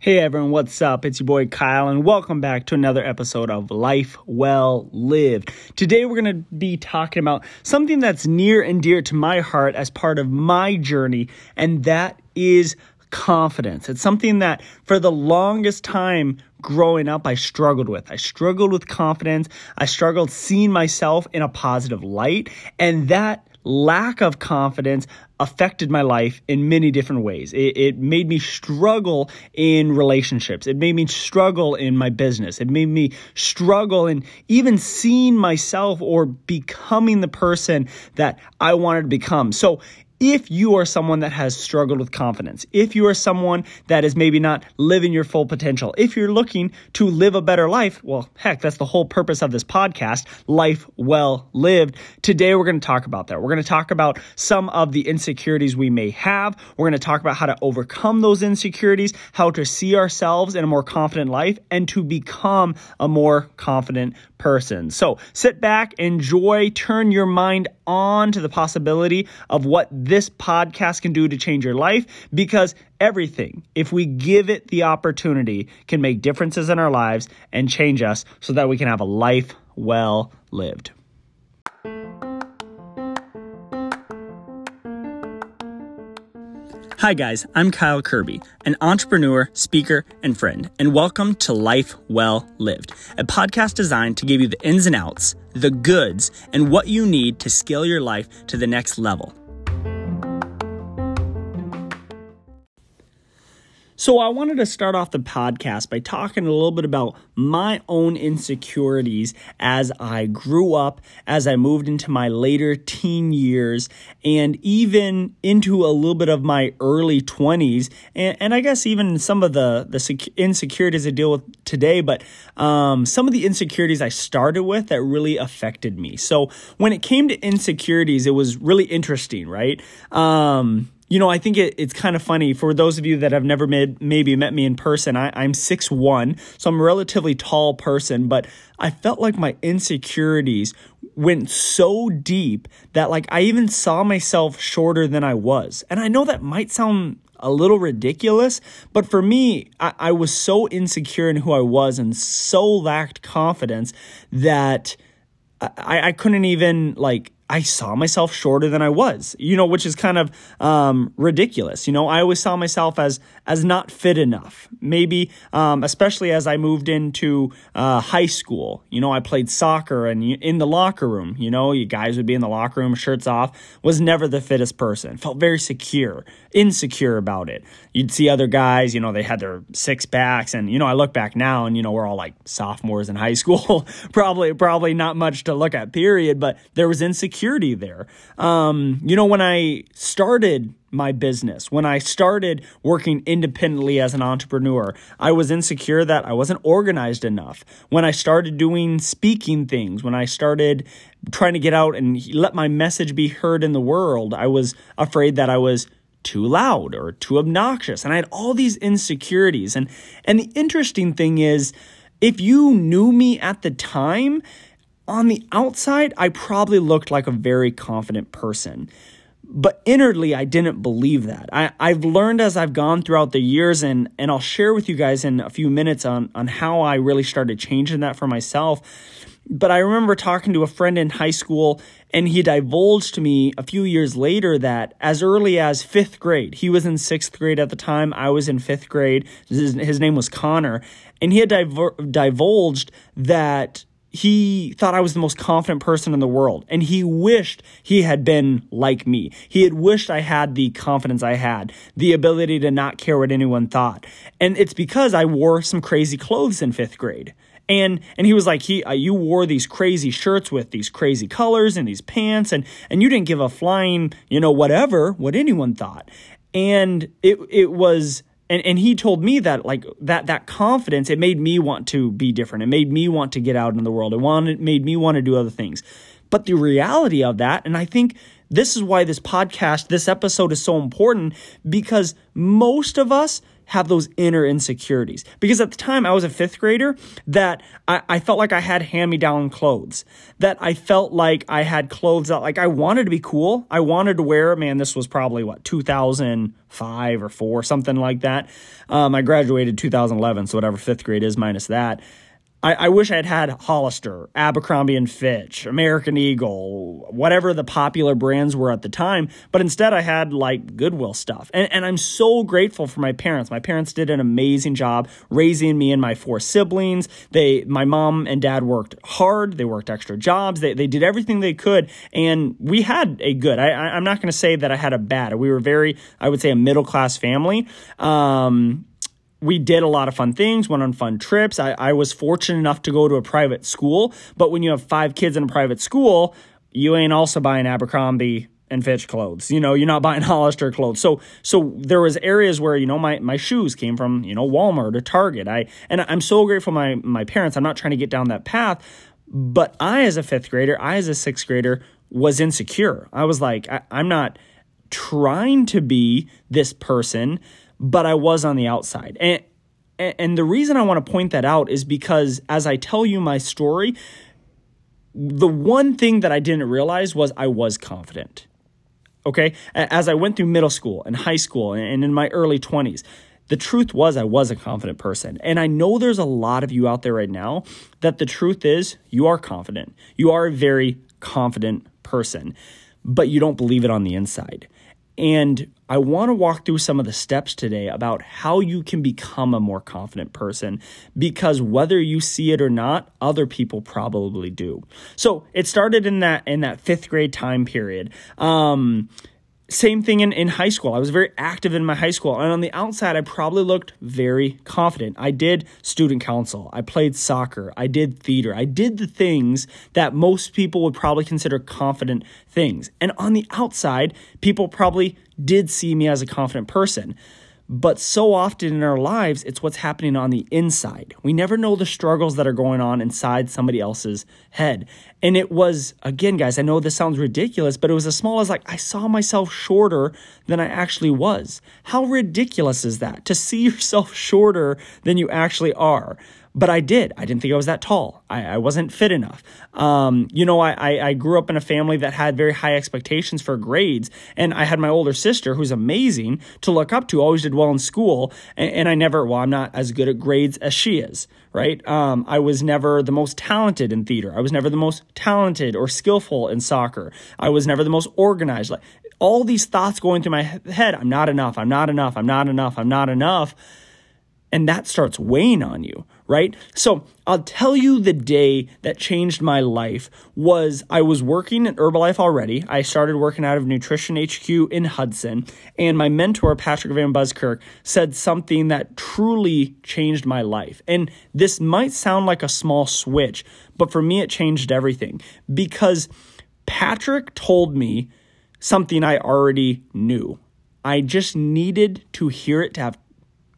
Hey everyone, what's up? It's your boy Kyle, and welcome back to another episode of Life Well Lived. Today we're going to be talking about something that's near and dear to my heart as part of my journey, and that is confidence. It's something that for the longest time growing up I struggled with. I struggled with confidence. I struggled seeing myself in a positive light, and that lack of confidence affected my life in many different ways. It, it, made me struggle in relationships. It made me struggle in my business. It made me struggle in even seeing myself or becoming the person that I wanted to become. So if you are someone that has struggled with confidence, if you are someone that is maybe not living your full potential, if you're looking to live a better life, well, heck, that's the whole purpose of this podcast, Life Well Lived. Today, we're going to talk about that. We're going to talk about some of the insecurities we may have. We're going to talk about how to overcome those insecurities, how to see ourselves in a more confident life, and to become a more confident person. So sit back, enjoy, turn your mind on to the possibility of what this podcast can do to change your life because everything, if we give it the opportunity, can make differences in our lives and change us so that we can have a life well lived. Hi, guys, I'm Kyle Kirby, an entrepreneur, speaker, and friend, and welcome to Life Well Lived, a podcast designed to give you the ins and outs, the goods, and what you need to scale your life to the next level. So, I wanted to start off the podcast by talking a little bit about my own insecurities as I grew up, as I moved into my later teen years, and even into a little bit of my early 20s. And, and I guess even some of the, the insecurities I deal with today, but um, some of the insecurities I started with that really affected me. So, when it came to insecurities, it was really interesting, right? Um, you know, I think it, it's kind of funny for those of you that have never made, maybe met me in person. I, I'm 6'1, so I'm a relatively tall person, but I felt like my insecurities went so deep that like I even saw myself shorter than I was. And I know that might sound a little ridiculous, but for me, I, I was so insecure in who I was and so lacked confidence that I, I couldn't even like I saw myself shorter than I was, you know, which is kind of um, ridiculous. You know, I always saw myself as as not fit enough. Maybe, um, especially as I moved into uh, high school. You know, I played soccer and in the locker room. You know, you guys would be in the locker room, shirts off. Was never the fittest person. Felt very secure, insecure about it. You'd see other guys. You know, they had their six packs, and you know, I look back now, and you know, we're all like sophomores in high school. probably, probably not much to look at. Period. But there was insecure security there. Um, you know, when I started my business, when I started working independently as an entrepreneur, I was insecure that I wasn't organized enough. When I started doing speaking things, when I started trying to get out and let my message be heard in the world, I was afraid that I was too loud or too obnoxious and I had all these insecurities and and the interesting thing is if you knew me at the time on the outside, I probably looked like a very confident person. But inwardly, I didn't believe that. I, I've learned as I've gone throughout the years, and, and I'll share with you guys in a few minutes on, on how I really started changing that for myself. But I remember talking to a friend in high school, and he divulged to me a few years later that as early as fifth grade, he was in sixth grade at the time, I was in fifth grade. His, his name was Connor, and he had divulged that he thought I was the most confident person in the world, and he wished he had been like me. He had wished I had the confidence I had, the ability to not care what anyone thought. And it's because I wore some crazy clothes in fifth grade. And and he was like, he uh, you wore these crazy shirts with these crazy colors and these pants, and and you didn't give a flying, you know, whatever what anyone thought. And it it was and and he told me that like that that confidence it made me want to be different. It made me want to get out in the world. It wanted made me want to do other things. But the reality of that and i think this is why this podcast, this episode is so important because most of us have those inner insecurities. Because at the time I was a fifth grader, that I, I felt like I had hand me down clothes, that I felt like I had clothes that like I wanted to be cool. I wanted to wear, man, this was probably what, 2005 or four, something like that. Um, I graduated 2011, so whatever fifth grade is minus that. I, I, wish I had had Hollister, Abercrombie and Fitch, American Eagle, whatever the popular brands were at the time, but instead I had like Goodwill stuff. And, and I'm so grateful for my parents. My parents did an amazing job raising me and my four siblings. They, my mom and dad worked hard. They worked extra jobs. They, they did everything they could. And we had a good, I, I'm not going to say that I had a bad. We were very, I would say a middle class family. Um, we did a lot of fun things, went on fun trips. I, I was fortunate enough to go to a private school, but when you have five kids in a private school, you ain't also buying Abercrombie and Fitch clothes. You know, you're not buying Hollister clothes. So so there was areas where, you know, my my shoes came from, you know, Walmart or Target. I and I'm so grateful my my parents. I'm not trying to get down that path, but I as a 5th grader, I as a 6th grader was insecure. I was like I, I'm not trying to be this person but I was on the outside. And and the reason I want to point that out is because as I tell you my story, the one thing that I didn't realize was I was confident. Okay? As I went through middle school and high school and in my early 20s, the truth was I was a confident person. And I know there's a lot of you out there right now that the truth is you are confident. You are a very confident person, but you don't believe it on the inside. And I want to walk through some of the steps today about how you can become a more confident person because whether you see it or not, other people probably do. So it started in that in that fifth grade time period. Um, same thing in, in high school. I was very active in my high school. And on the outside, I probably looked very confident. I did student council. I played soccer. I did theater. I did the things that most people would probably consider confident things. And on the outside, people probably did see me as a confident person. But so often in our lives, it's what's happening on the inside. We never know the struggles that are going on inside somebody else's head. And it was, again, guys, I know this sounds ridiculous, but it was as small as like I saw myself shorter than I actually was. How ridiculous is that to see yourself shorter than you actually are? But I did. I didn't think I was that tall. I, I wasn't fit enough. Um, you know, I, I, I grew up in a family that had very high expectations for grades, and I had my older sister who's amazing to look up to, always did well in school, and, and I never, well, I'm not as good at grades as she is, right? Um, I was never the most talented in theater. I was never the most talented or skillful in soccer. I was never the most organized. Like all these thoughts going through my head, I'm not enough, I'm not enough, I'm not enough, I'm not enough. And that starts weighing on you, right? So I'll tell you the day that changed my life was I was working at Herbalife already. I started working out of Nutrition HQ in Hudson, and my mentor, Patrick Van Buskirk, said something that truly changed my life. And this might sound like a small switch, but for me, it changed everything because Patrick told me something I already knew. I just needed to hear it to have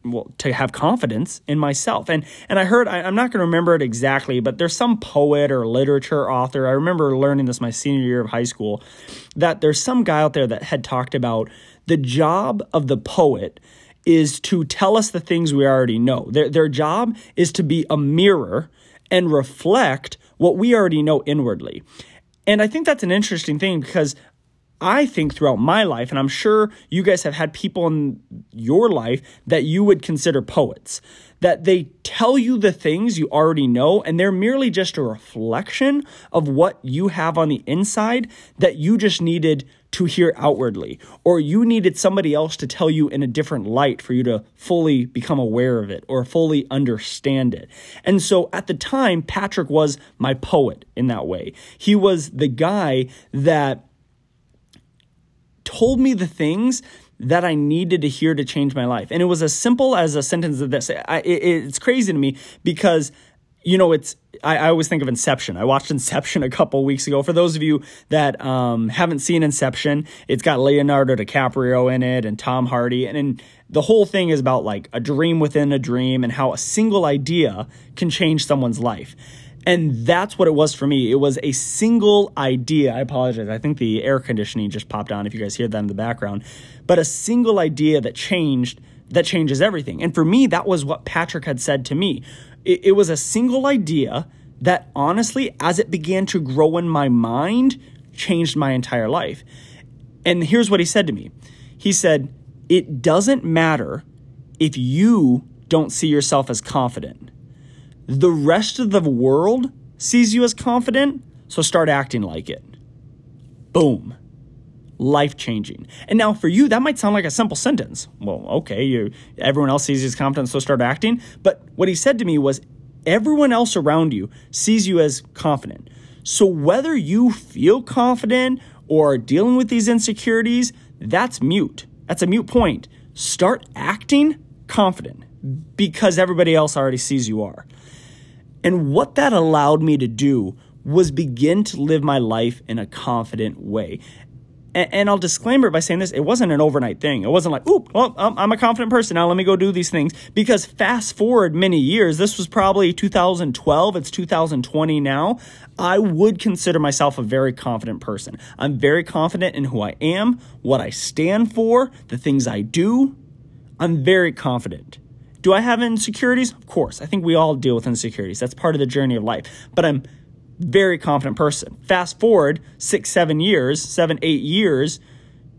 well to have confidence in myself. And and i heard I, am not going to remember it exactly but there's some poet or literature author i remember learning this my senior year of high school that there's some guy out there that had talked about the job of the poet is to tell us the things we already know. Their, their job is to be a mirror and reflect what we already know inwardly. And I think that's an interesting thing because I think throughout my life, and I'm sure you guys have had people in your life that you would consider poets, that they tell you the things you already know, and they're merely just a reflection of what you have on the inside that you just needed to hear outwardly, or you needed somebody else to tell you in a different light for you to fully become aware of it or fully understand it. And so at the time, Patrick was my poet in that way. He was the guy that told me the things that I needed to hear to change my life. And it was as simple as a sentence of this. I, it, it's crazy to me because, you know, it's, I, I, always think of Inception. I watched Inception a couple weeks ago. For those of you that um, haven't seen Inception, it's got Leonardo DiCaprio in it and Tom Hardy. And, and the whole thing is about like a dream within a dream and how a single idea can change someone's life. And that's what it was for me. It was a single idea. I apologize. I think the air conditioning just popped on if you guys hear that in the background. But a single idea that changed that changes everything. And for me, that was what Patrick had said to me. It, it was a single idea that honestly, as it began to grow in my mind, changed my entire life. And here's what he said to me He said, It doesn't matter if you don't see yourself as confident. The rest of the world sees you as confident, so start acting like it. Boom life changing. And now for you, that might sound like a simple sentence. Well, okay, you everyone else sees you as confident, so start acting. But what he said to me was everyone else around you sees you as confident. So whether you feel confident or dealing with these insecurities, that's mute. That's a mute point. Start acting confident because everybody else already sees you are. And what that allowed me to do was begin to live my life in a confident way. And, and I'll disclaimer by saying this: it wasn't an overnight thing. It wasn't like, "Oop, well, I'm a confident person now. Let me go do these things." Because fast forward many years, this was probably 2012. It's 2020 now. I would consider myself a very confident person. I'm very confident in who I am, what I stand for, the things I do. I'm very confident. Do I have insecurities? Of course. I think we all deal with insecurities. That's part of the journey of life. But I'm a very confident person. Fast forward six, seven years, seven, eight years,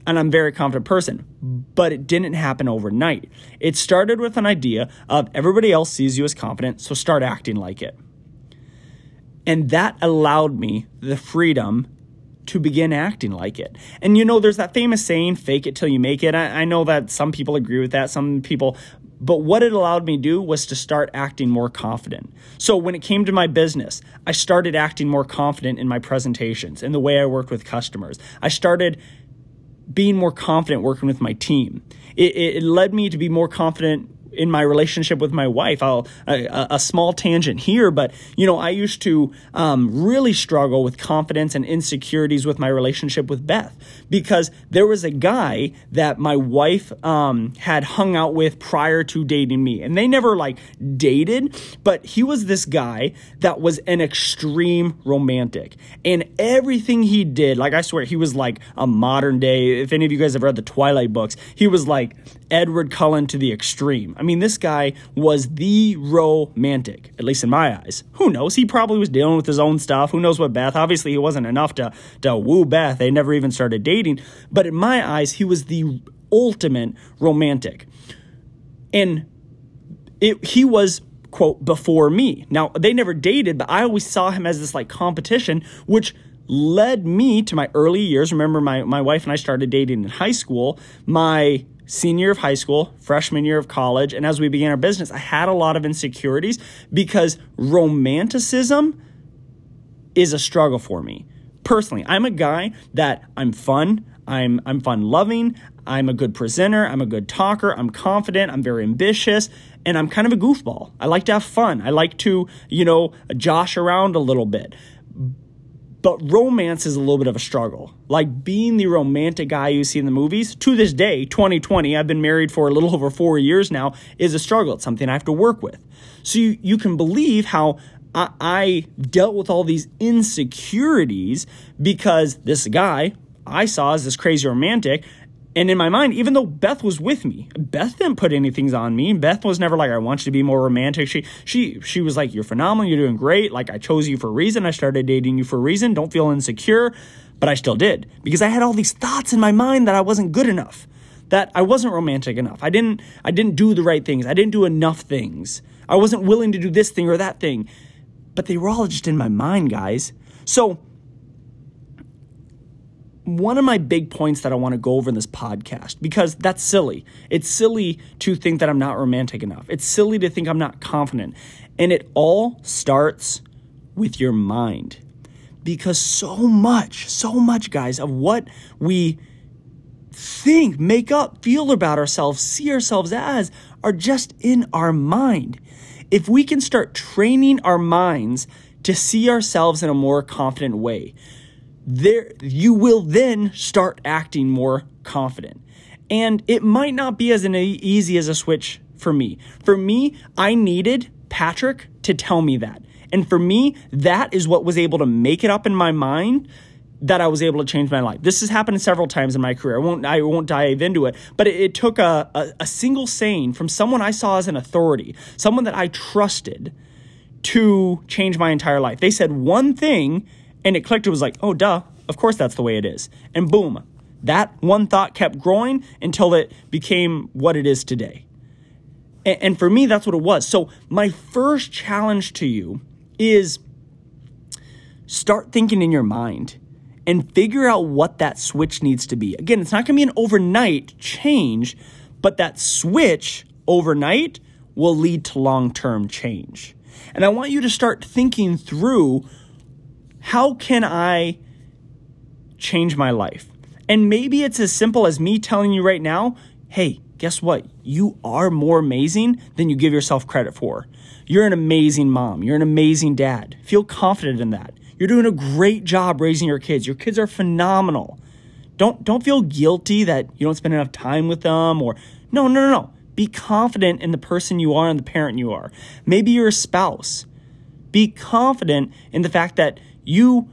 and I'm a very confident person. But it didn't happen overnight. It started with an idea of everybody else sees you as confident, so start acting like it. And that allowed me the freedom to begin acting like it. And you know, there's that famous saying, fake it till you make it. I, I know that some people agree with that, some people but what it allowed me to do was to start acting more confident. So when it came to my business, I started acting more confident in my presentations, and the way I worked with customers. I started being more confident working with my team. It, it led me to be more confident in my relationship with my wife. I'll a, a, small tangent here, but you know, I used to um, really struggle with confidence and insecurities with my relationship with Beth because there was a guy that my wife um, had hung out with prior to dating me, and they never like dated, but he was this guy that was an extreme romantic, and everything he did, like I swear, he was like a modern day. If any of you guys have read the Twilight books, he was like Edward Cullen to the extreme. I mean, this guy was the romantic, at least in my eyes. Who knows? He probably was dealing with his own stuff. Who knows what Beth? Obviously, he wasn't enough to, to woo Beth. They never even started dating. But in my eyes, he was the ultimate romantic. And it, he was quote before me. Now, they never dated, but I always saw him as this like competition, which led me to my early years. Remember, my, my wife and I started dating in high school. My senior of high school, freshman year of college, and as we began our business, I had a lot of insecurities because romanticism is a struggle for me. Personally, I'm a guy that I'm fun, I'm I'm fun loving, I'm a good presenter, I'm a good talker, I'm confident, I'm very ambitious, and I'm kind of a goofball. I like to have fun. I like to, you know, josh around a little bit. But romance is a little bit of a struggle. Like being the romantic guy you see in the movies, to this day, 2020, I've been married for a little over four years now, is a struggle. It's something I have to work with. So you, you can believe how I, I dealt with all these insecurities because this guy I saw as this crazy romantic and in my mind, even though Beth was with me, Beth didn't put anything on me. Beth was never like, I want you to be more romantic. She she she was like, You're phenomenal, you're doing great. Like I chose you for a reason. I started dating you for a reason. Don't feel insecure. But I still did. Because I had all these thoughts in my mind that I wasn't good enough. That I wasn't romantic enough. I didn't I didn't do the right things. I didn't do enough things. I wasn't willing to do this thing or that thing. But they were all just in my mind, guys. So one of my big points that I want to go over in this podcast because that's silly. It's silly to think that I'm not romantic enough. It's silly to think I'm not confident. And it all starts with your mind. Because so much, so much, guys, of what we think, make up, feel about ourselves, see ourselves as are just in our mind. If we can start training our minds to see ourselves in a more confident way, there you will then start acting more confident. And it might not be as easy as a switch for me. For me, I needed Patrick to tell me that. And for me, that is what was able to make it up in my mind that I was able to change my life. This has happened several times in my career. I won't I won't dive into it, but it, it took a, a, a single saying from someone I saw as an authority, someone that I trusted, to change my entire life. They said one thing, and it clicked. It was like, oh duh, of course that's the way it is, and boom, that one thought kept growing until it became what it is today. And, and for me, that's what it was. So my first challenge to you is start thinking in your mind and figure out what that switch needs to be. Again, it's not going to be an overnight change, but that switch overnight will lead to long term change. And I want you to start thinking through how can I change my life? And maybe it's as simple as me telling you right now hey, guess what? You are more amazing than you give yourself credit for. You're an amazing mom. You're an amazing dad. Feel confident in that. You're doing a great job raising your kids. Your kids are phenomenal. Don't don't feel guilty that you don't spend enough time with them or no, no, no, no. Be confident in the person you are and the parent you are. Maybe you're a spouse. Be confident in the fact that you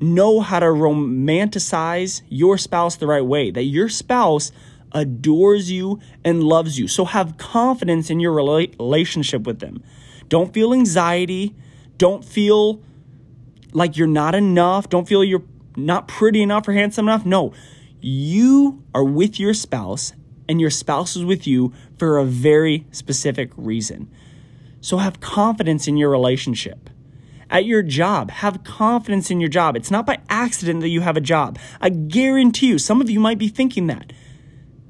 know how to romanticize your spouse the right way, that your spouse adores you and loves you. So have confidence in your relationship with them. Don't feel anxiety. Don't feel like you're not enough. Don't feel you're not pretty enough or handsome enough. No, you are with your spouse and your spouse is with you for a very specific reason. So have confidence in your relationship. At your job, have confidence in your job. It's not by accident that you have a job. I guarantee you, some of you might be thinking that.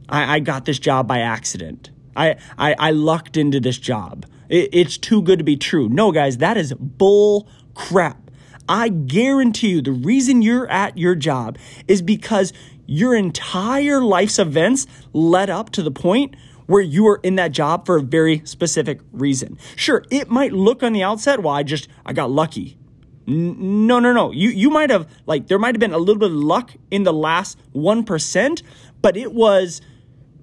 I, I got this job by accident. I, I, I lucked into this job. It, it's too good to be true. No, guys, that is bull crap. I guarantee you the reason you're at your job is because your entire life's events led up to the point where you are in that job for a very specific reason. Sure, it might look on the outset, well, I just, I got lucky. No, no, no. You, you might have, like, there might have been a little bit of luck in the last 1%, but it was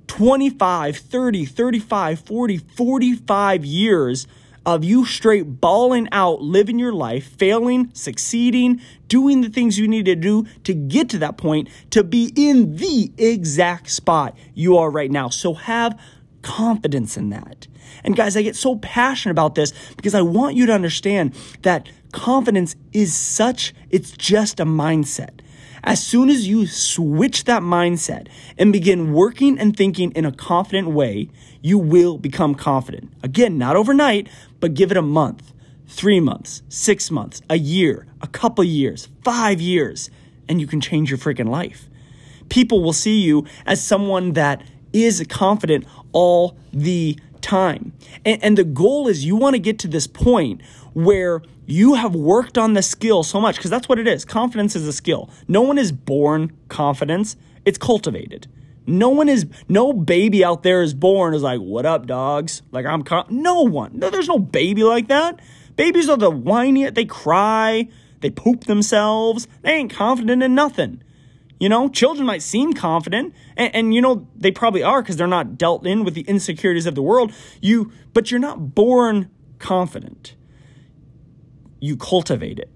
25, 30, 35, 40, 45 years of you straight balling out, living your life, failing, succeeding, doing the things you need to do to get to that point to be in the exact spot you are right now. So have confidence in that. And guys, I get so passionate about this because I want you to understand that confidence is such, it's just a mindset. As soon as you switch that mindset and begin working and thinking in a confident way, you will become confident. Again, not overnight, but give it a month, three months, six months, a year, a couple years, five years, and you can change your freaking life. People will see you as someone that is confident all the time. And, and the goal is you want to get to this point where you have worked on the skill so much, because that's what it is. Confidence is a skill. No one is born confidence, it's cultivated. No one is, no baby out there is born is like, what up, dogs? Like, I'm, con-. no one. No, there's no baby like that. Babies are the whiny, they cry, they poop themselves, they ain't confident in nothing. You know, children might seem confident, and, and you know they probably are because they're not dealt in with the insecurities of the world. You, but you're not born confident. You cultivate it.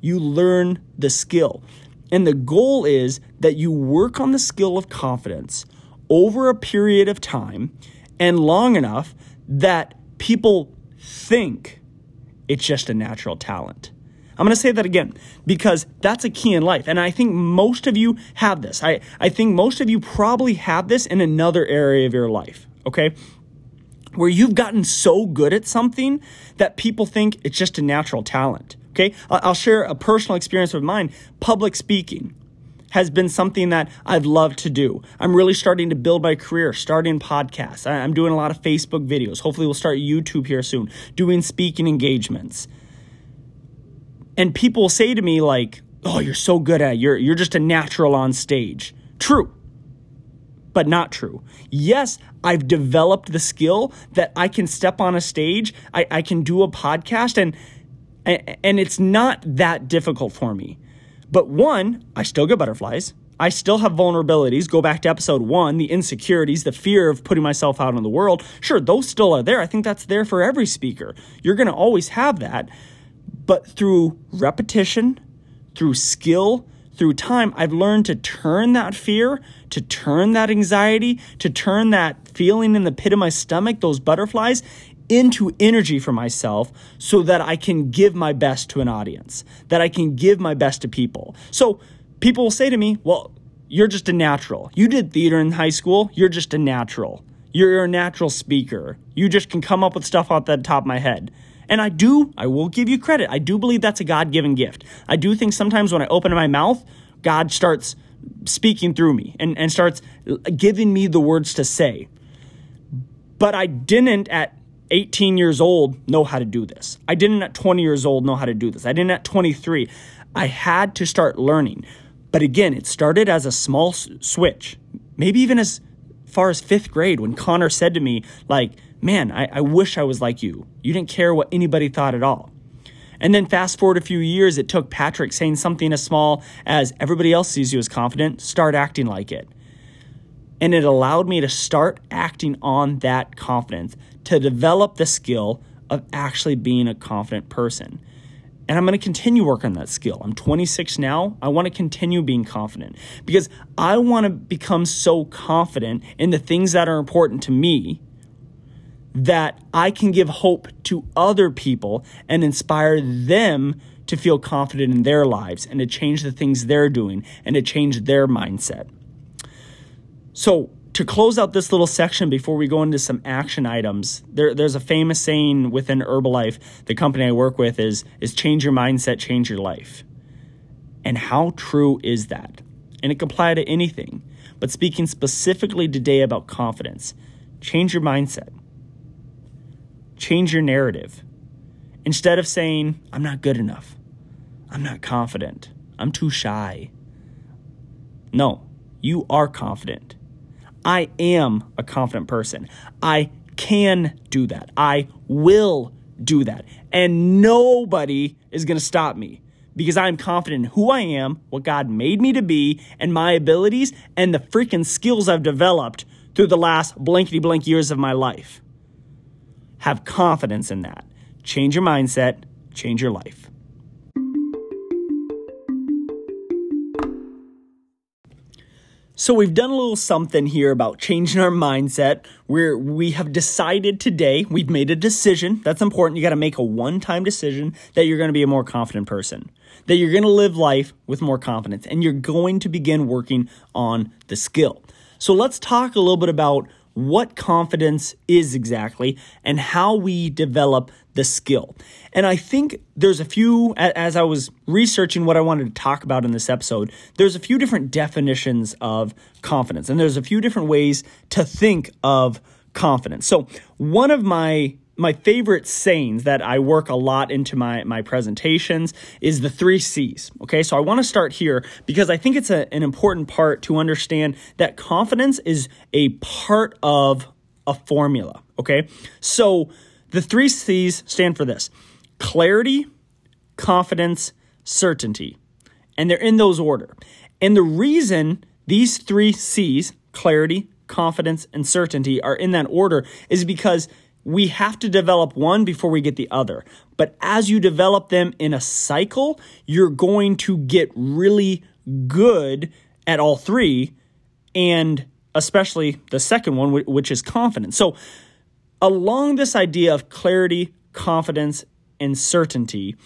You learn the skill. And the goal is that you work on the skill of confidence over a period of time and long enough that people think it's just a natural talent. I'm going to say that again because that's a key in life. And I think most of you have this. I, I think most of you probably have this in another area of your life, okay? Where you've gotten so good at something that people think it's just a natural talent, okay? I'll share a personal experience of mine. Public speaking has been something that I've loved to do. I'm really starting to build my career, starting podcasts. I'm doing a lot of Facebook videos. Hopefully, we'll start YouTube here soon, doing speaking engagements. And people say to me like, "Oh, you're so good at it. You're you're just a natural on stage." True. But not true. Yes, I've developed the skill that I can step on a stage, I, I can do a podcast, and and it's not that difficult for me. But one, I still get butterflies. I still have vulnerabilities. Go back to episode one, the insecurities, the fear of putting myself out in the world. Sure, those still are there. I think that's there for every speaker. You're going to always have that. But through repetition, through skill, through time, I've learned to turn that fear, to turn that anxiety, to turn that feeling in the pit of my stomach, those butterflies, into energy for myself so that I can give my best to an audience, that I can give my best to people. So people will say to me, well, you're just a natural. You did theater in high school. You're just a natural. You're a natural speaker. You just can come up with stuff off the top of my head. And I do, I will give you credit. I do believe that's a God given gift. I do think sometimes when I open my mouth, God starts speaking through me and, and starts giving me the words to say. But I didn't at 18 years old know how to do this. I didn't at 20 years old know how to do this. I didn't at 23. I had to start learning. But again, it started as a small switch, maybe even as far as fifth grade when Connor said to me, like, man, I, I wish I was like you. You didn't care what anybody thought at all. And then fast forward a few years, it took Patrick saying something as small as everybody else sees you as confident, start acting like it. And it allowed me to start acting on that confidence, to develop the skill of actually being a confident person. And I'm going to continue working on that skill. I'm 26 now. I want to continue being confident because I want to become so confident in the things that are important to me that I can give hope to other people and inspire them to feel confident in their lives and to change the things they're doing and to change their mindset. So, to close out this little section before we go into some action items, there, there's a famous saying within Herbalife, the company I work with, is, is change your mindset, change your life. And how true is that? And it can apply to anything. But speaking specifically today about confidence, change your mindset change your narrative. Instead of saying, I'm not good enough, I'm not confident, I'm too shy. No, you are confident. I am a confident person. I can do that. I will do that. And nobody is going to stop me because I'm confident in who I am, what God made me to be, and my abilities, and the freaking skills I've developed through the last blankety blank years of my life. Have confidence in that. Change your mindset, change your life. So we've done a little something here about changing our mindset. Where we have decided today, we've made a decision. That's important. You got to make a one-time decision that you're going to be a more confident person. That you're going to live life with more confidence and you're going to begin working on the skill. So let's talk a little bit about what confidence is exactly and how we develop the skill. And I think there's a few, as I was researching what I wanted to talk about in this episode, there's a few different definitions of confidence, and there's a few different ways to think of confidence. So, one of my my favorite sayings that I work a lot into my, my presentations is the three C's. Okay, so I want to start here because I think it's a, an important part to understand that confidence is a part of a formula. Okay, so the three C's stand for this clarity, confidence, certainty. And they're in those order. And the reason these three C's, clarity, confidence, and certainty, are in that order is because we have to develop one before we get the other. But as you develop them in a cycle, you're going to get really good at all three, and especially the second one, which is confidence. So, along this idea of clarity, confidence, and certainty,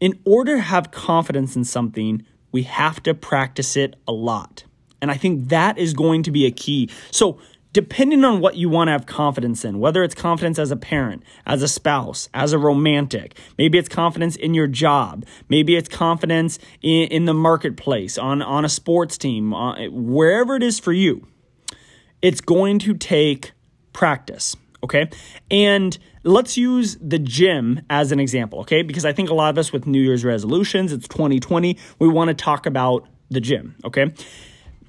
in order to have confidence in something, we have to practice it a lot. And I think that is going to be a key. So, depending on what you want to have confidence in, whether it's confidence as a parent, as a spouse, as a romantic, maybe it's confidence in your job, maybe it's confidence in, in the marketplace, on, on a sports team, uh, wherever it is for you, it's going to take practice. Okay. And let's use the gym as an example. Okay. Because I think a lot of us with New Year's resolutions, it's 2020, we want to talk about the gym. Okay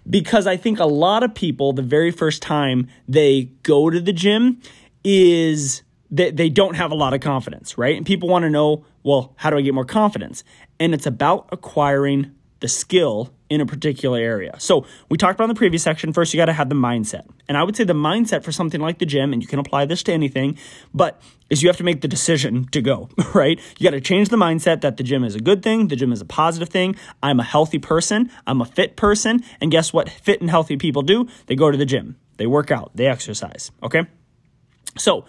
because I think a lot of people, the very first time they go to the gym, is that they don't have a lot of confidence, right? And people want to know, well, how do I get more confidence? And it's about acquiring the skill in a particular area. So we talked about in the previous section. First, you got to have the mindset. And I would say the mindset for something like the gym, and you can apply this to anything, but is you have to make the decision to go, right? You got to change the mindset that the gym is a good thing, the gym is a positive thing. I'm a healthy person, I'm a fit person, and guess what fit and healthy people do? They go to the gym, they work out, they exercise, okay? So,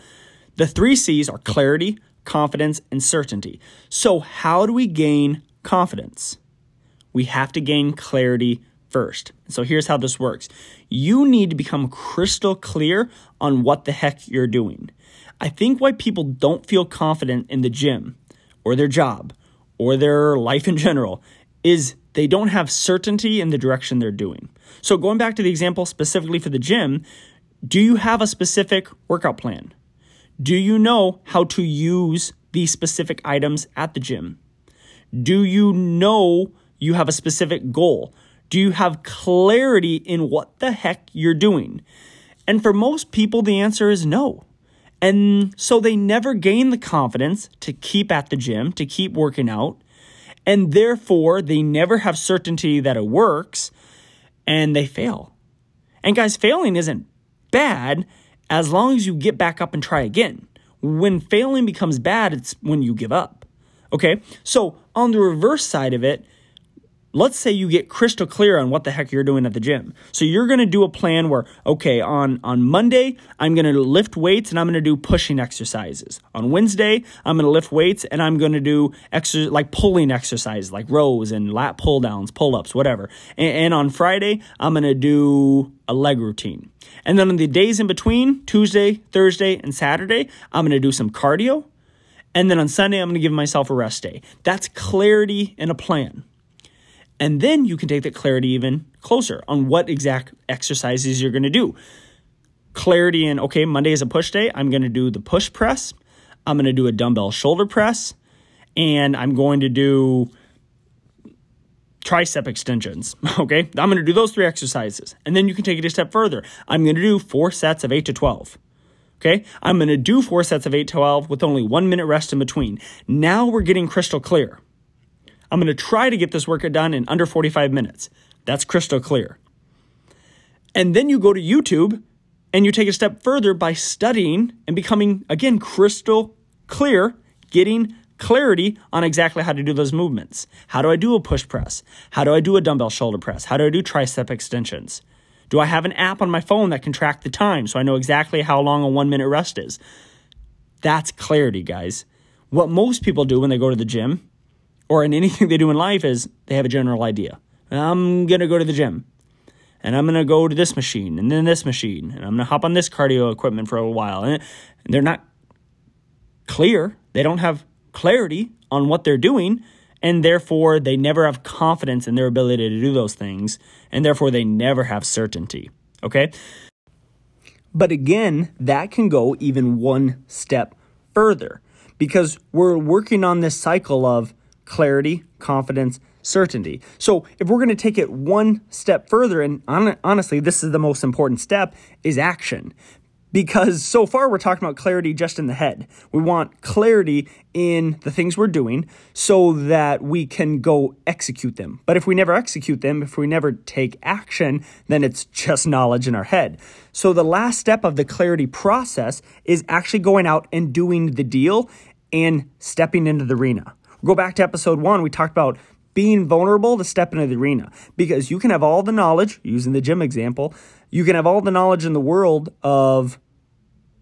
the three C's are clarity, confidence, and certainty. So, how do we gain confidence? We have to gain clarity first. So, here's how this works you need to become crystal clear on what the heck you're doing. I think why people don't feel confident in the gym or their job or their life in general is they don't have certainty in the direction they're doing. So, going back to the example specifically for the gym, do you have a specific workout plan? Do you know how to use these specific items at the gym? Do you know you have a specific goal? Do you have clarity in what the heck you're doing? And for most people, the answer is no. And so they never gain the confidence to keep at the gym, to keep working out. And therefore, they never have certainty that it works and they fail. And guys, failing isn't bad as long as you get back up and try again. When failing becomes bad, it's when you give up. Okay? So, on the reverse side of it, let's say you get crystal clear on what the heck you're doing at the gym. So you're going to do a plan where okay, on on Monday, I'm going to lift weights and I'm going to do pushing exercises. On Wednesday, I'm going to lift weights and I'm going to do exer- like pulling exercises like rows and lat pull downs, pull-ups, whatever. And, and on Friday, I'm going to do a leg routine. And then on the days in between, Tuesday, Thursday, and Saturday, I'm going to do some cardio. And then on Sunday, I'm going to give myself a rest day. That's clarity and a plan. And then you can take that clarity even closer on what exact exercises you're going to do. Clarity in, okay, Monday is a push day. I'm going to do the push press. I'm going to do a dumbbell shoulder press. And I'm going to do tricep extensions. Okay, I'm going to do those three exercises. And then you can take it a step further. I'm going to do four sets of 8 to 12. Okay, I'm going to do four sets of 8 to 12 with only one minute rest in between. Now we're getting crystal clear. I'm going to try to get this workout done in under 45 minutes. That's crystal clear. And then you go to YouTube and you take a step further by studying and becoming, again, crystal clear, getting clarity on exactly how to do those movements. How do I do a push press? How do I do a dumbbell shoulder press? How do I do tricep extensions? Do I have an app on my phone that can track the time so I know exactly how long a one minute rest is? That's clarity, guys. What most people do when they go to the gym or in anything they do in life is they have a general idea. I'm going to go to the gym and I'm going to go to this machine and then this machine and I'm going to hop on this cardio equipment for a while. And they're not clear. They don't have clarity on what they're doing and therefore they never have confidence in their ability to do those things and therefore they never have certainty. Okay? But again, that can go even one step further because we're working on this cycle of clarity, confidence, certainty. So, if we're going to take it one step further, and honestly, this is the most important step, is action. Because so far we're talking about clarity just in the head. We want clarity in the things we're doing so that we can go execute them. But if we never execute them, if we never take action, then it's just knowledge in our head. So the last step of the clarity process is actually going out and doing the deal and stepping into the arena. Go back to episode one, we talked about being vulnerable to step into the arena because you can have all the knowledge, using the gym example, you can have all the knowledge in the world of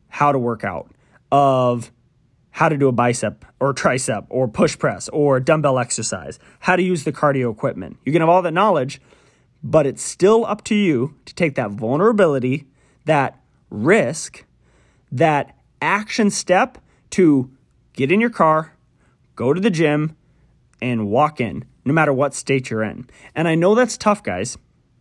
how to work out, of how to do a bicep or tricep or push press or dumbbell exercise, how to use the cardio equipment. You can have all that knowledge, but it's still up to you to take that vulnerability, that risk, that action step to get in your car, go to the gym and walk in no matter what state you're in. And I know that's tough, guys.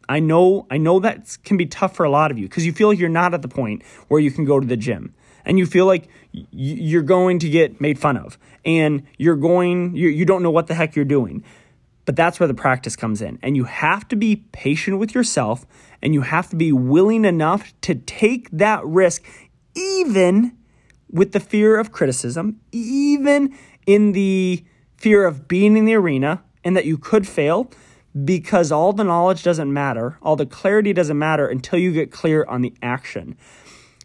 I know I know that can be tough for a lot of you because you feel like you're not at the point where you can go to the gym and you feel like you're going to get made fun of and you're going you, you don't know what the heck you're doing. But that's where the practice comes in. And you have to be patient with yourself and you have to be willing enough to take that risk even with the fear of criticism, even in the fear of being in the arena and that you could fail because all the knowledge doesn't matter, all the clarity doesn't matter until you get clear on the action.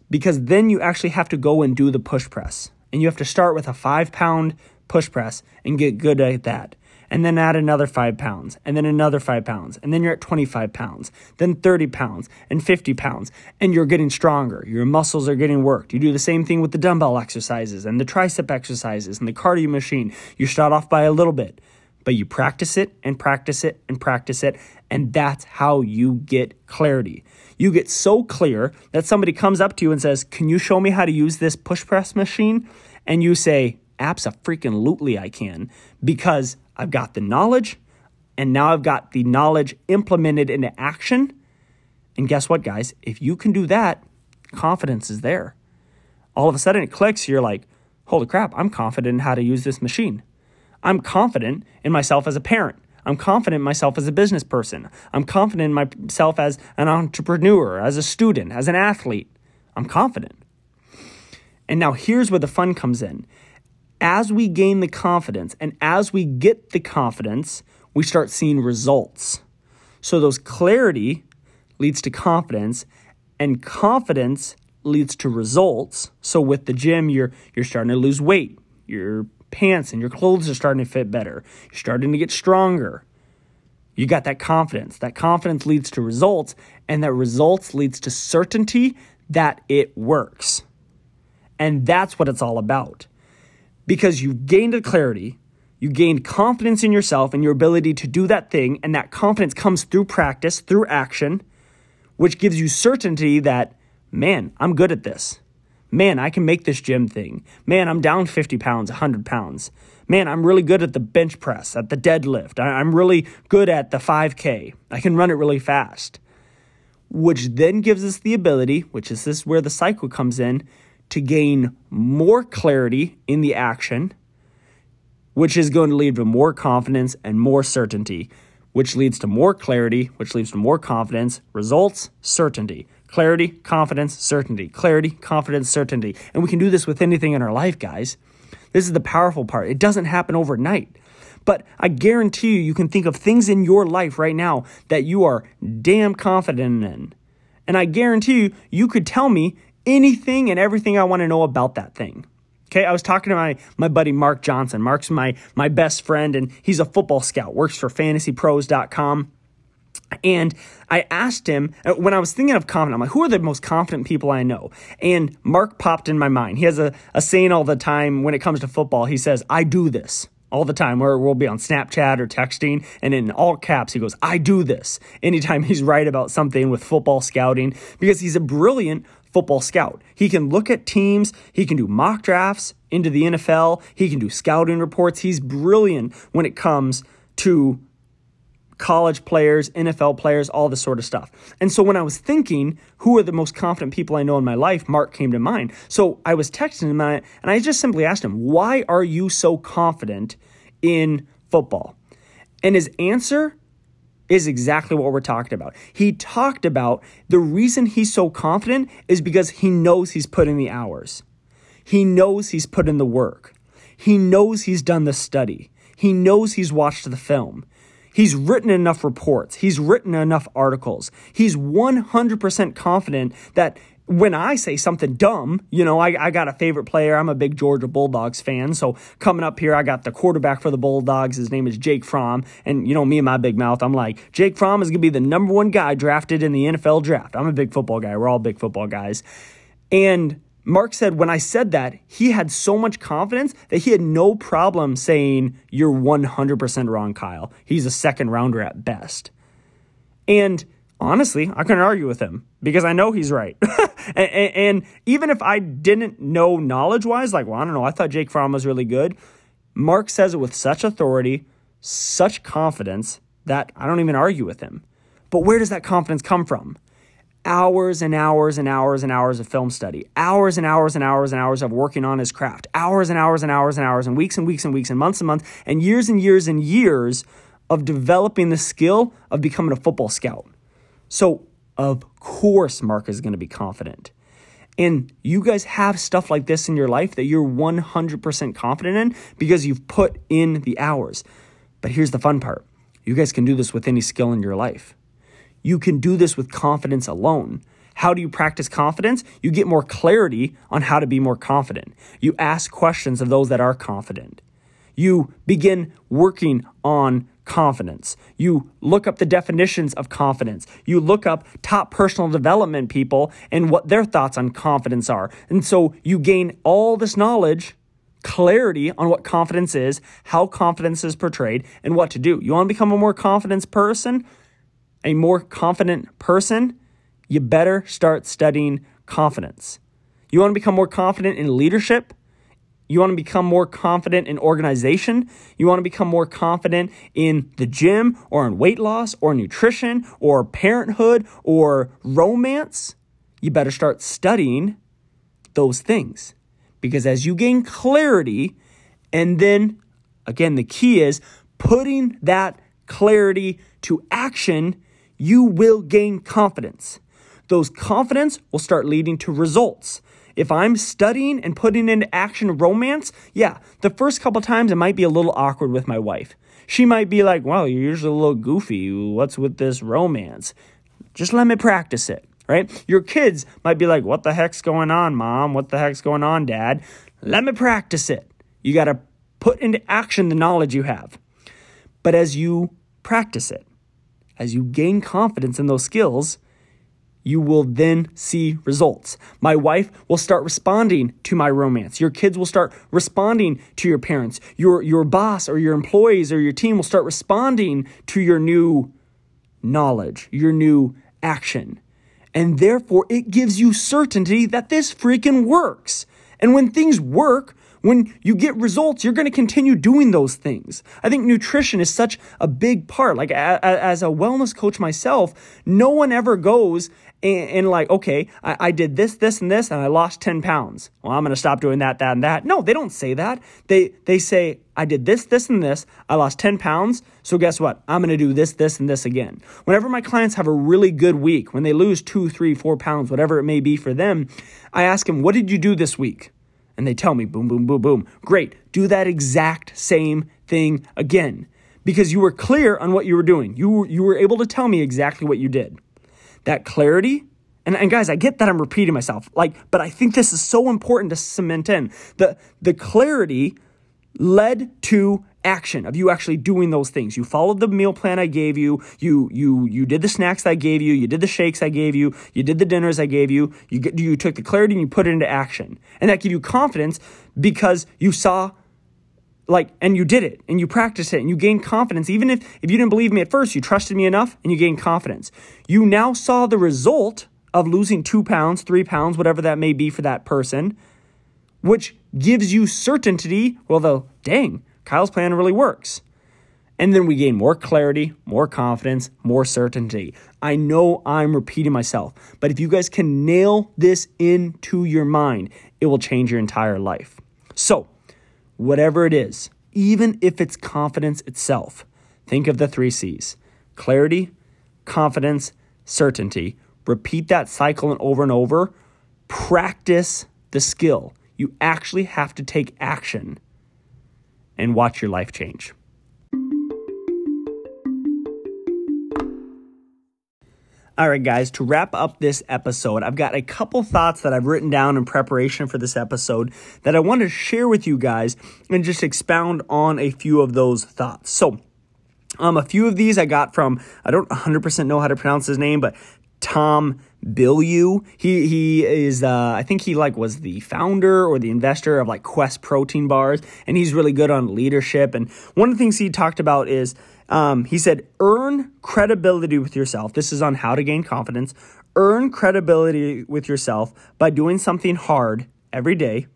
Because then you actually have to go and do the push press. And you have to start with a five pound push press and get good at that and then add another five pounds, and then another five pounds, and then you're at 25 pounds, then 30 pounds, and 50 pounds, and you're getting stronger. Your muscles are getting worked. You do the same thing with the dumbbell exercises and the tricep exercises and the cardio machine. You start off by a little bit, but you practice it and practice it and practice it, and that's how you get clarity. You get so clear that somebody comes up to you and says, Can you show me how to use this push press machine? And you say, Absolutely, I can, because I've got the knowledge, and now I've got the knowledge implemented into action. And guess what, guys? If you can do that, confidence is there. All of a sudden it clicks, you're like, holy crap, I'm confident in how to use this machine. I'm confident in myself as a parent. I'm confident in myself as a business person. I'm confident in myself as an entrepreneur, as a student, as an athlete. I'm confident. And now here's where the fun comes in as we gain the confidence and as we get the confidence, we start seeing results. So those clarity leads to confidence and confidence leads to results. So with the gym, you're you're starting to lose weight. Your pants and your clothes are starting to fit better. You're starting to get stronger. You got that confidence. That confidence leads to results and that results leads to certainty that it works. And that's what it's all about because you've gained a clarity, you gained confidence in yourself and your ability to do that thing, and that confidence comes through practice, through action, which gives you certainty that, man, I'm good at this. Man, I can make this gym thing. Man, I'm down 50 pounds, 100 pounds. Man, I'm really good at the bench press, at the deadlift. I'm really good at the 5K. I can run it really fast. Which then gives us the ability, which is this where the cycle comes in, to gain more clarity in the action, which is going to lead to more confidence and more certainty, which leads to more clarity, which leads to more confidence, results, certainty. Clarity, confidence, certainty. Clarity, confidence, certainty. And we can do this with anything in our life, guys. This is the powerful part. It doesn't happen overnight. But I guarantee you, you can think of things in your life right now that you are damn confident in. And I guarantee you, you could tell me anything and everything I want to know about that thing. Okay, I was talking to my my buddy Mark Johnson. Mark's my my best friend and he's a football scout, works for fantasypros.com. And I asked him uh, when I was thinking of confident, I'm like, who are the most confident people I know? And Mark popped in my mind. He has a, a saying all the time when it comes to football. He says, I do this all the time where we'll be on Snapchat or texting and in all caps he goes, I do this anytime he's right about something with football scouting because he's a brilliant football scout. He can look at teams, he can do mock drafts into the NFL, he can do scouting reports. He's brilliant when it comes to college players, NFL players, all this sort of stuff. And so when I was thinking, who are the most confident people I know in my life, Mark came to mind. So I was texting him and I, just simply asked him, why are you so confident in football? And his answer is exactly what we're talking about. He talked about the reason he's so confident is because he knows he's put in the hours. He knows he's put in the work. He knows he's done the study. He knows he's watched the film. He's written enough reports. He's written enough articles. He's 100% confident that when I say something dumb, you know, I, I got a favorite player. I'm a big Georgia Bulldogs fan. So coming up here, I got the quarterback for the Bulldogs. His name is Jake Fromm. And, you know, me and my big mouth, I'm like, Jake Fromm is going to be the number one guy drafted in the NFL draft. I'm a big football guy. We're all big football guys. And Mark said, when I said that, he had so much confidence that he had no problem saying, You're 100% wrong, Kyle. He's a second rounder at best. And honestly, I couldn't argue with him because I know he's right. and, and, even if I didn't know knowledge wise, like, well, I don't know, I thought Jake Fromm was really good. Mark says it with such authority, such confidence that I don't even argue with him. But where does that confidence come from? Hours and hours and hours and hours of film study, hours and hours and hours and hours of working on his craft, hours and hours and hours and hours and weeks and weeks and weeks and months and months and years and years and years of developing the skill of becoming a football scout. So, of course, Mark is going to be confident. And you guys have stuff like this in your life that you're 100% confident in because you've put in the hours. But here's the fun part You guys can do this with any skill in your life. You can do this with confidence alone. How do you practice confidence? You get more clarity on how to be more confident. You ask questions of those that are confident. You begin working on confidence. You look up the definitions of confidence. You look up top personal development people and what their thoughts on confidence are. And so you gain all this knowledge, clarity on what confidence is, how confidence is portrayed, and what to do. You want to become a more confident person? A more confident person? you better start studying confidence. You want to become more confident in leadership? You want to become more confident in organization? You want to become more confident in the gym or in weight loss or nutrition or parenthood or romance? You better start studying those things. Because as you gain clarity, and then again, the key is putting that clarity to action, you will gain confidence those confidence will start leading to results. If I'm studying and putting into action romance, yeah, the first couple times it might be a little awkward with my wife. She might be like, well, you're usually a little goofy. What's with this romance? Just let me practice it, right? Your kids might be like, what the heck's going on, mom? What the heck's going on, dad? Let me practice it. You got to put into action the knowledge you have. But as you practice it, as you gain confidence in those skills, you will then see results. My wife will start responding to my romance. Your kids will start responding to your parents. Your, your boss or your employees or your team will start responding to your new knowledge, your new action. And therefore, it gives you certainty that this freaking works. And when things work, when you get results, you're going to continue doing those things. I think nutrition is such a big part. Like, as a wellness coach myself, no one ever goes and, like, okay, I, I, did this, this, and this, and I lost 10 pounds. Well, I'm going to stop doing that, that, and that. No, they don't say that. They, they say, I did this, this, and this. I lost 10 pounds. So guess what? I'm going to do this, this, and this again. Whenever my clients have a really good week, when they lose two, three, four pounds, whatever it may be for them, I ask them, what did you do this week? And they tell me, boom, boom, boom, boom. Great. Do that exact same thing again because you were clear on what you were doing. You, you were able to tell me exactly what you did that clarity. And, and guys, I get that I'm repeating myself, like, but I think this is so important to cement in. The, the clarity led to action of you actually doing those things. You followed the meal plan I gave you. You you you did the snacks I gave you. You did the shakes I gave you. You did the dinners I gave you. You you took the clarity and you put it into action. And that gave you confidence because you saw like and you did it and you practiced it and you gained confidence even if if you didn't believe me at first you trusted me enough and you gained confidence you now saw the result of losing two pounds three pounds whatever that may be for that person which gives you certainty well though dang kyle's plan really works and then we gain more clarity more confidence more certainty i know i'm repeating myself but if you guys can nail this into your mind it will change your entire life so whatever it is, even if it's confidence itself. Think of the three C's clarity, confidence, certainty. Repeat that cycle and over and over. Practice the skill. You actually have to take action and watch your life change. All right, guys, to wrap up this episode, I've got a couple thoughts that I've written down in preparation for this episode that I want to share with you guys and just expound on a few of those thoughts. So, um, a few of these I got from, I don't 100% know how to pronounce his name, but Tom Bilyeu. He he is uh, I think he like was the founder or the investor of like Quest protein bars, and he's really good on leadership. And one of the things he talked about is um, he said, earn credibility with yourself. This is on how to gain confidence. Earn credibility with yourself by doing something hard every day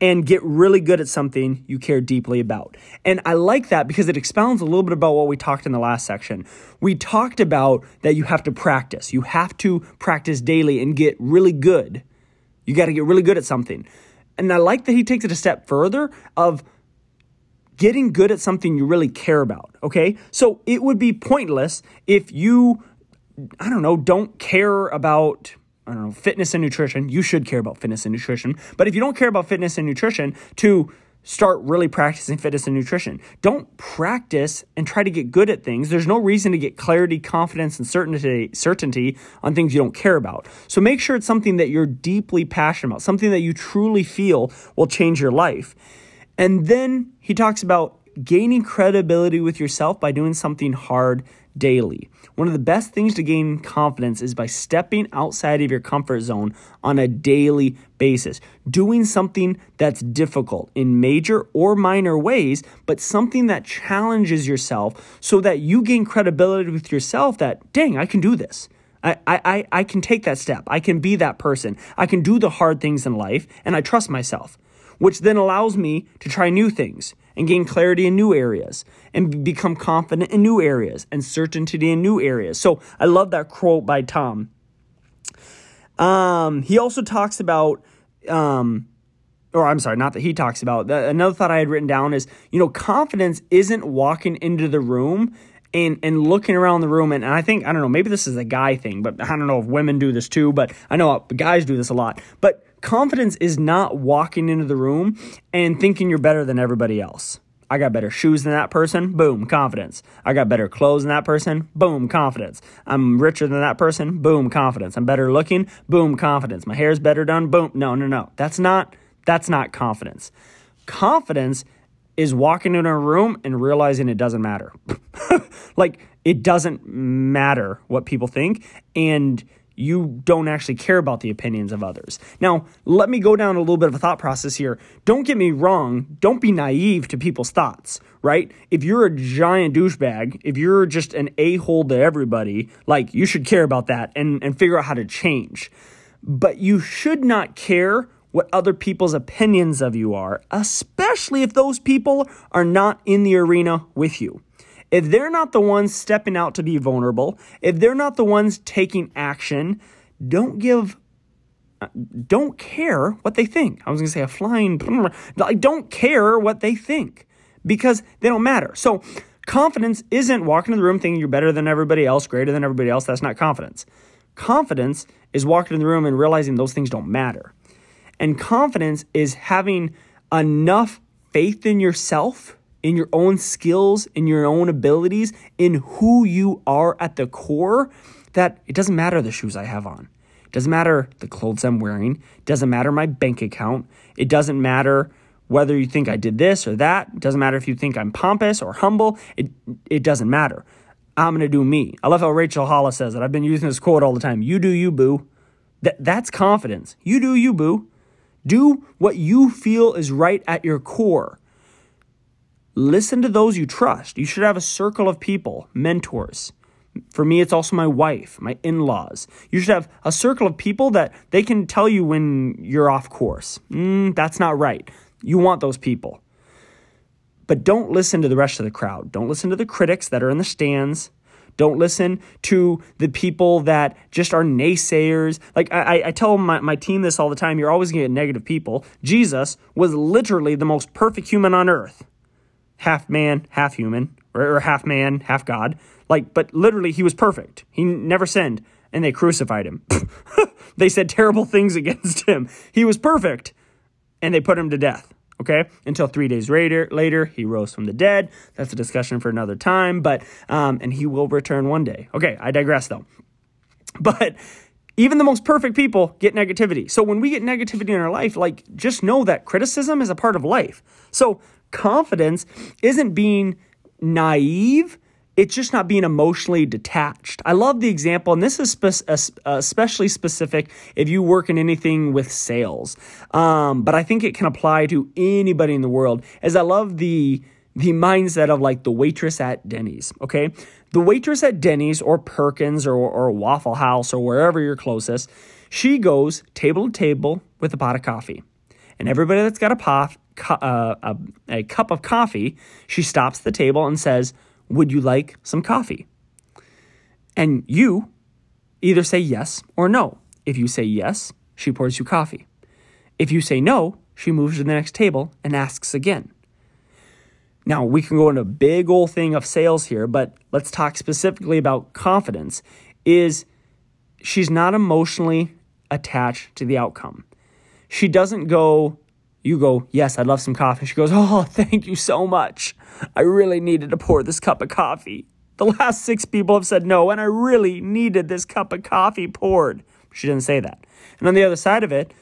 and get really good at something you care deeply about. And I like that because it expounds a little bit about what we talked in the last section. We talked about that you have to practice. You have to practice daily and get really good. You got to get really good at something. And I like that he takes it a step further of getting good at something you really care about, okay? So it would be pointless if you, I don't know, don't care about, I don't know, fitness and nutrition. You should care about fitness and nutrition. But if you don't care about fitness and nutrition, to start really practicing fitness and nutrition. Don't practice and try to get good at things. There's no reason to get clarity, confidence, and certainty, certainty on things you don't care about. So make sure it's something that you're deeply passionate about, something that you truly feel will change your life. And then he talks about gaining credibility with yourself by doing something hard daily. One of the best things to gain confidence is by stepping outside of your comfort zone on a daily basis, doing something that's difficult in major or minor ways, but something that challenges yourself so that you gain credibility with yourself that, dang, I can do this. I, I, I can take that step. I can be that person. I can do the hard things in life, and I trust myself, which then allows me to try new things and gain clarity in new areas and become confident in new areas and certainty in new areas. So I love that quote by Tom. Um, he also talks about, um, or I'm sorry, not that he talks about. Another thought I had written down is, you know, confidence isn't walking into the room and and looking around the room and, and, I think I don't know maybe this is a guy thing but I don't know if women do this too but I know guys do this a lot but confidence is not walking into the room and thinking you're better than everybody else. I got better shoes than that person, boom, confidence. I got better clothes than that person, boom, confidence. I'm richer than that person, boom, confidence. I'm better looking, boom, confidence. My hair's better done, boom. No, no, no. That's not that's not confidence. Confidence is walking in a room and realizing it doesn't matter. like it doesn't matter what people think and you don't actually care about the opinions of others. Now, let me go down a little bit of a thought process here. Don't get me wrong, don't be naive to people's thoughts, right? If you're a giant douchebag, if you're just an a hole to everybody, like you should care about that and, and figure out how to change. But you should not care what other people's opinions of you are, especially if those people are not in the arena with you if they're not the ones stepping out to be vulnerable, if they're not the ones taking action, don't give uh, don't care what they think. I was going to say a flying I don't care what they think because they don't matter. So, confidence isn't walking in the room thinking you're better than everybody else, greater than everybody else. That's not confidence. Confidence is walking in the room and realizing those things don't matter. And confidence is having enough faith in yourself in your own skills, in your own abilities, in who you are at the core, that it doesn't matter the shoes I have on. It doesn't matter the clothes I'm wearing. It doesn't matter my bank account. It doesn't matter whether you think I did this or that. It doesn't matter if you think I'm pompous or humble. It, it doesn't matter. I'm going to do me. I love how Rachel Hollis says it. I've been using this quote all the time. You do you, boo. That, that's confidence. You do you, boo. Do what you feel is right at your core. Listen to those you trust. You should have a circle of people, mentors. For me, it's also my wife, my in laws. You should have a circle of people that they can tell you when you're off course. Mm, that's not right. You want those people. But don't listen to the rest of the crowd. Don't listen to the critics that are in the stands. Don't listen to the people that just are naysayers. Like I, I tell my, my team this all the time you're always going to get negative people. Jesus was literally the most perfect human on earth half man, half human, or, or half man, half God. Like, but literally, he was perfect. He never sinned, and they crucified him. they said terrible things against him. He was perfect, and they put him to death. Okay, until three days later, later he rose from the dead. That's a discussion for another time. But um, and he will return one day. Okay, I digress though. But even the most perfect people get negativity. So when we get negativity in our life, like just know that criticism is a part of life. So confidence isn't being naive, it's just not being emotionally detached. I love the example, and this is spe- especially specific if you work in anything with sales, um, but I think it can apply to anybody in the world. As I love the the mindset of like the waitress at Denny's, okay? The waitress at Denny's or Perkins or, or Waffle House or wherever you're closest, she goes table to table with a pot of coffee. And everybody that's got a pot, uh, a, a cup of coffee, she stops the table and says, Would you like some coffee? And you either say yes or no. If you say yes, she pours you coffee. If you say no, she moves to the next table and asks again. Now, we can go into a big old thing of sales here, but let's talk specifically about confidence. Is she's not emotionally attached to the outcome. She doesn't go, You go, Yes, I'd love some coffee. She goes, Oh, thank you so much. I really needed to pour this cup of coffee. The last six people have said no, and I really needed this cup of coffee poured. She didn't say that. And on the other side of it,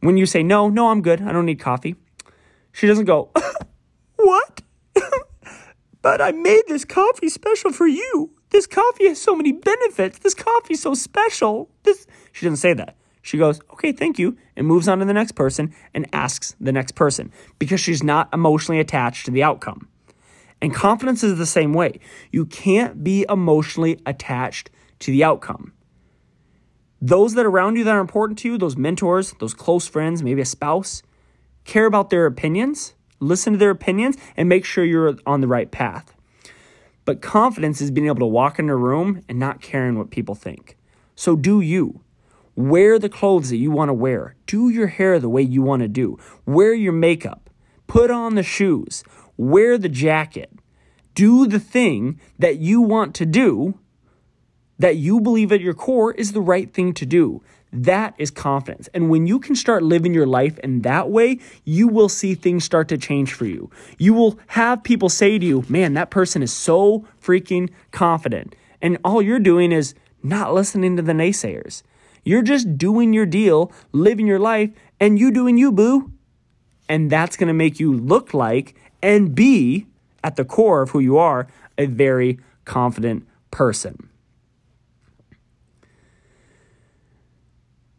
when you say no, no, I'm good, I don't need coffee, she doesn't go, What? but I made this coffee special for you. This coffee has so many benefits. This coffee's so special. This she doesn't say that. She goes, okay, thank you, and moves on to the next person and asks the next person because she's not emotionally attached to the outcome. And confidence is the same way. You can't be emotionally attached to the outcome. Those that are around you that are important to you, those mentors, those close friends, maybe a spouse, care about their opinions, listen to their opinions, and make sure you're on the right path. But confidence is being able to walk in a room and not caring what people think. So do you. Wear the clothes that you want to wear. Do your hair the way you want to do. Wear your makeup. Put on the shoes. Wear the jacket. Do the thing that you want to do that you believe at your core is the right thing to do. That is confidence. And when you can start living your life in that way, you will see things start to change for you. You will have people say to you, man, that person is so freaking confident. And all you're doing is not listening to the naysayers. You're just doing your deal, living your life, and you doing you, boo. And that's going to make you look like and be, at the core of who you are, a very confident person.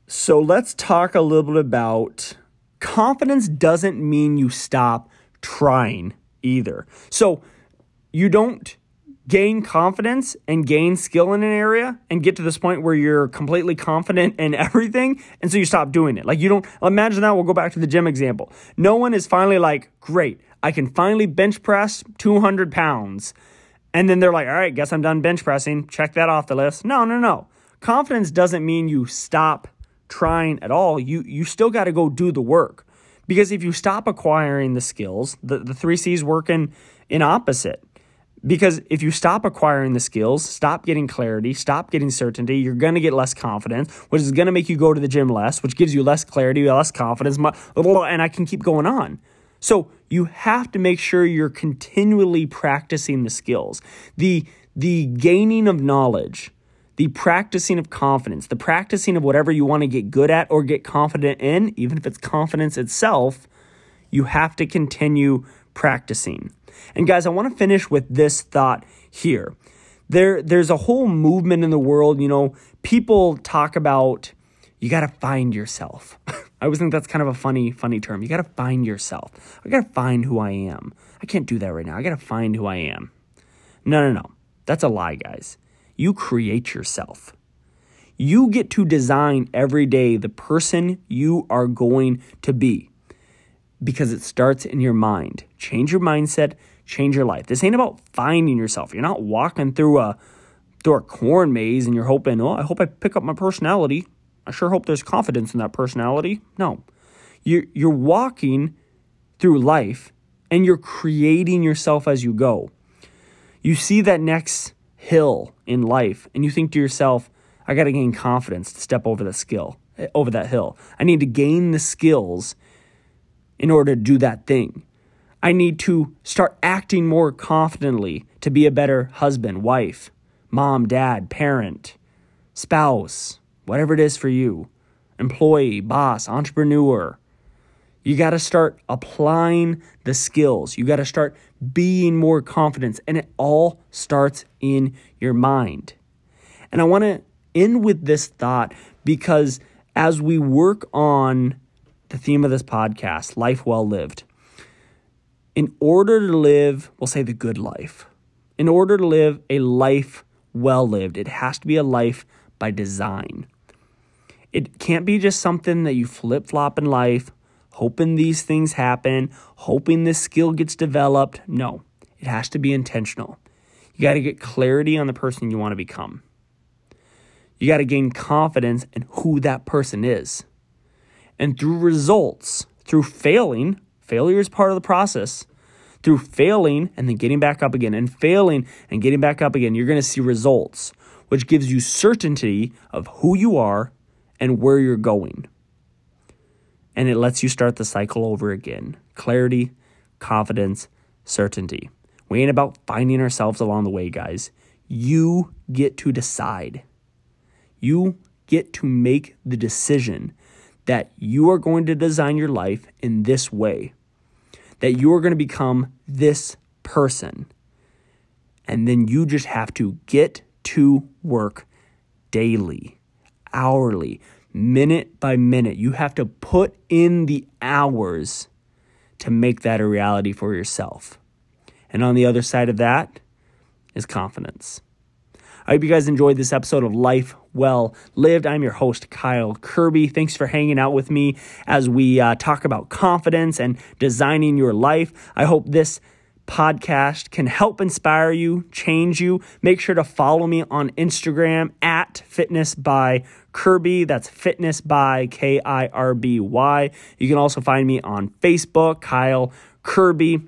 So let's talk a little bit about confidence doesn't mean you stop trying either. So you don't gain confidence and gain skill in an area and get to this point where you're completely confident in everything and so you stop doing it. Like you don't imagine that we'll go back to the gym example. No one is finally like, "Great, I can finally bench press 200 pounds." And then they're like, "All right, guess I'm done bench pressing. Check that off the list." No, no, no. Confidence doesn't mean you stop trying at all. You you still got to go do the work. Because if you stop acquiring the skills, the, the three C's working in opposite. Because if you stop acquiring the skills, stop getting clarity, stop getting certainty, you're going to get less confidence, which is going to make you go to the gym less, which gives you less clarity, less confidence, and I can keep going on. So you have to make sure you're continually practicing the skills. The the gaining of knowledge, the practicing of confidence, the practicing of whatever you want to get good at or get confident in, even if it's confidence itself, you have to continue practicing. And guys, I want to finish with this thought here. There, there's a whole movement in the world, you know, people talk about you got to find yourself. I always think that's kind of a funny, funny term. You got to find yourself. I got to find who I am. I can't do that right now. I got to find who I am. No, no, no. That's a lie, guys. You create yourself. You get to design every day the person you are going to be because it starts in your mind. Change your mindset, change your life. This ain't about finding yourself. You're not walking through a through a corn maze and you're hoping, oh, I hope I pick up my personality. I sure hope there's confidence in that personality. No. You're you're walking through life and you're creating yourself as you go. You see that next hill in life and you think to yourself, I got to gain confidence to step over that skill, eh, over that hill. I need to gain the skills in order to do that thing. I need to start acting more confidently to be a better husband, wife, mom, dad, parent, spouse, whatever it is for you, employee, boss, entrepreneur. You got to start applying the skills. You got to start being more confident, and it all starts in your mind. And I want to end with this thought because as we work on the theme of this podcast, life well lived. In order to live, we'll say the good life, in order to live a life well lived, it has to be a life by design. It can't be just something that you flip flop in life, hoping these things happen, hoping this skill gets developed. No, it has to be intentional. You got to get clarity on the person you want to become. You got to gain confidence in who that person is. And through results, through failing, failure is part of the process. Through failing and then getting back up again, and failing and getting back up again, you're going to see results, which gives you certainty of who you are and where you're going. and it lets you start the cycle over again. Clarity, confidence, certainty. We ain't about finding ourselves along the way, guys. You get to decide. You get to make the decision that you are going to design your life in this way, that you are going to become this person. And then you just have to get to work daily, hourly, minute by minute. You have to put in the hours to make that a reality for yourself. And on the other side of that is confidence. I hope you guys enjoyed this episode of Life Well Lived. I'm your host, Kyle Kirby. Thanks for hanging out with me as we uh, talk about confidence and designing your life. I hope this podcast can help inspire you, change you. Make sure to follow me on Instagram at fitness by Kirby. That's fitness by K I R B Y. You can also find me on Facebook, Kyle Kirby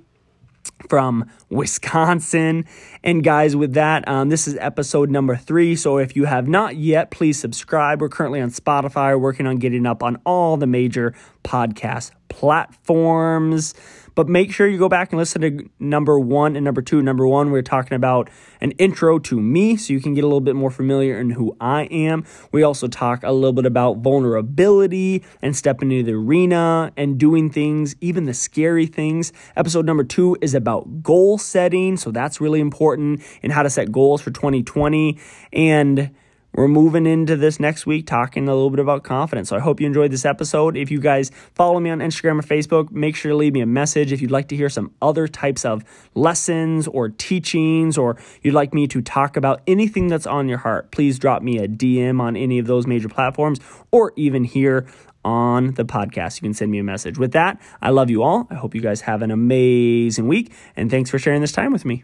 from Wisconsin. And guys, with that, um, this is episode number three. So if you have not yet, please subscribe. We're currently on Spotify, working on getting up on all the major podcast platforms. But make sure you go back and listen to number one and number two. Number one, we're talking about an intro to me so you can get a little bit more familiar in who I am. We also talk a little bit about vulnerability and stepping into the arena and doing things, even the scary things. Episode number two is about goal setting. So that's really important and how to set goals for 2020. And we're moving into this next week talking a little bit about confidence. So I hope you enjoyed this episode. If you guys follow me on Instagram or Facebook, make sure to leave me a message. If you'd like to hear some other types of lessons or teachings, or you'd like me to talk about anything that's on your heart, please drop me a DM on any of those major platforms or even here on the podcast. You can send me a message. With that, I love you all. I hope you guys have an amazing week, and thanks for sharing this time with me.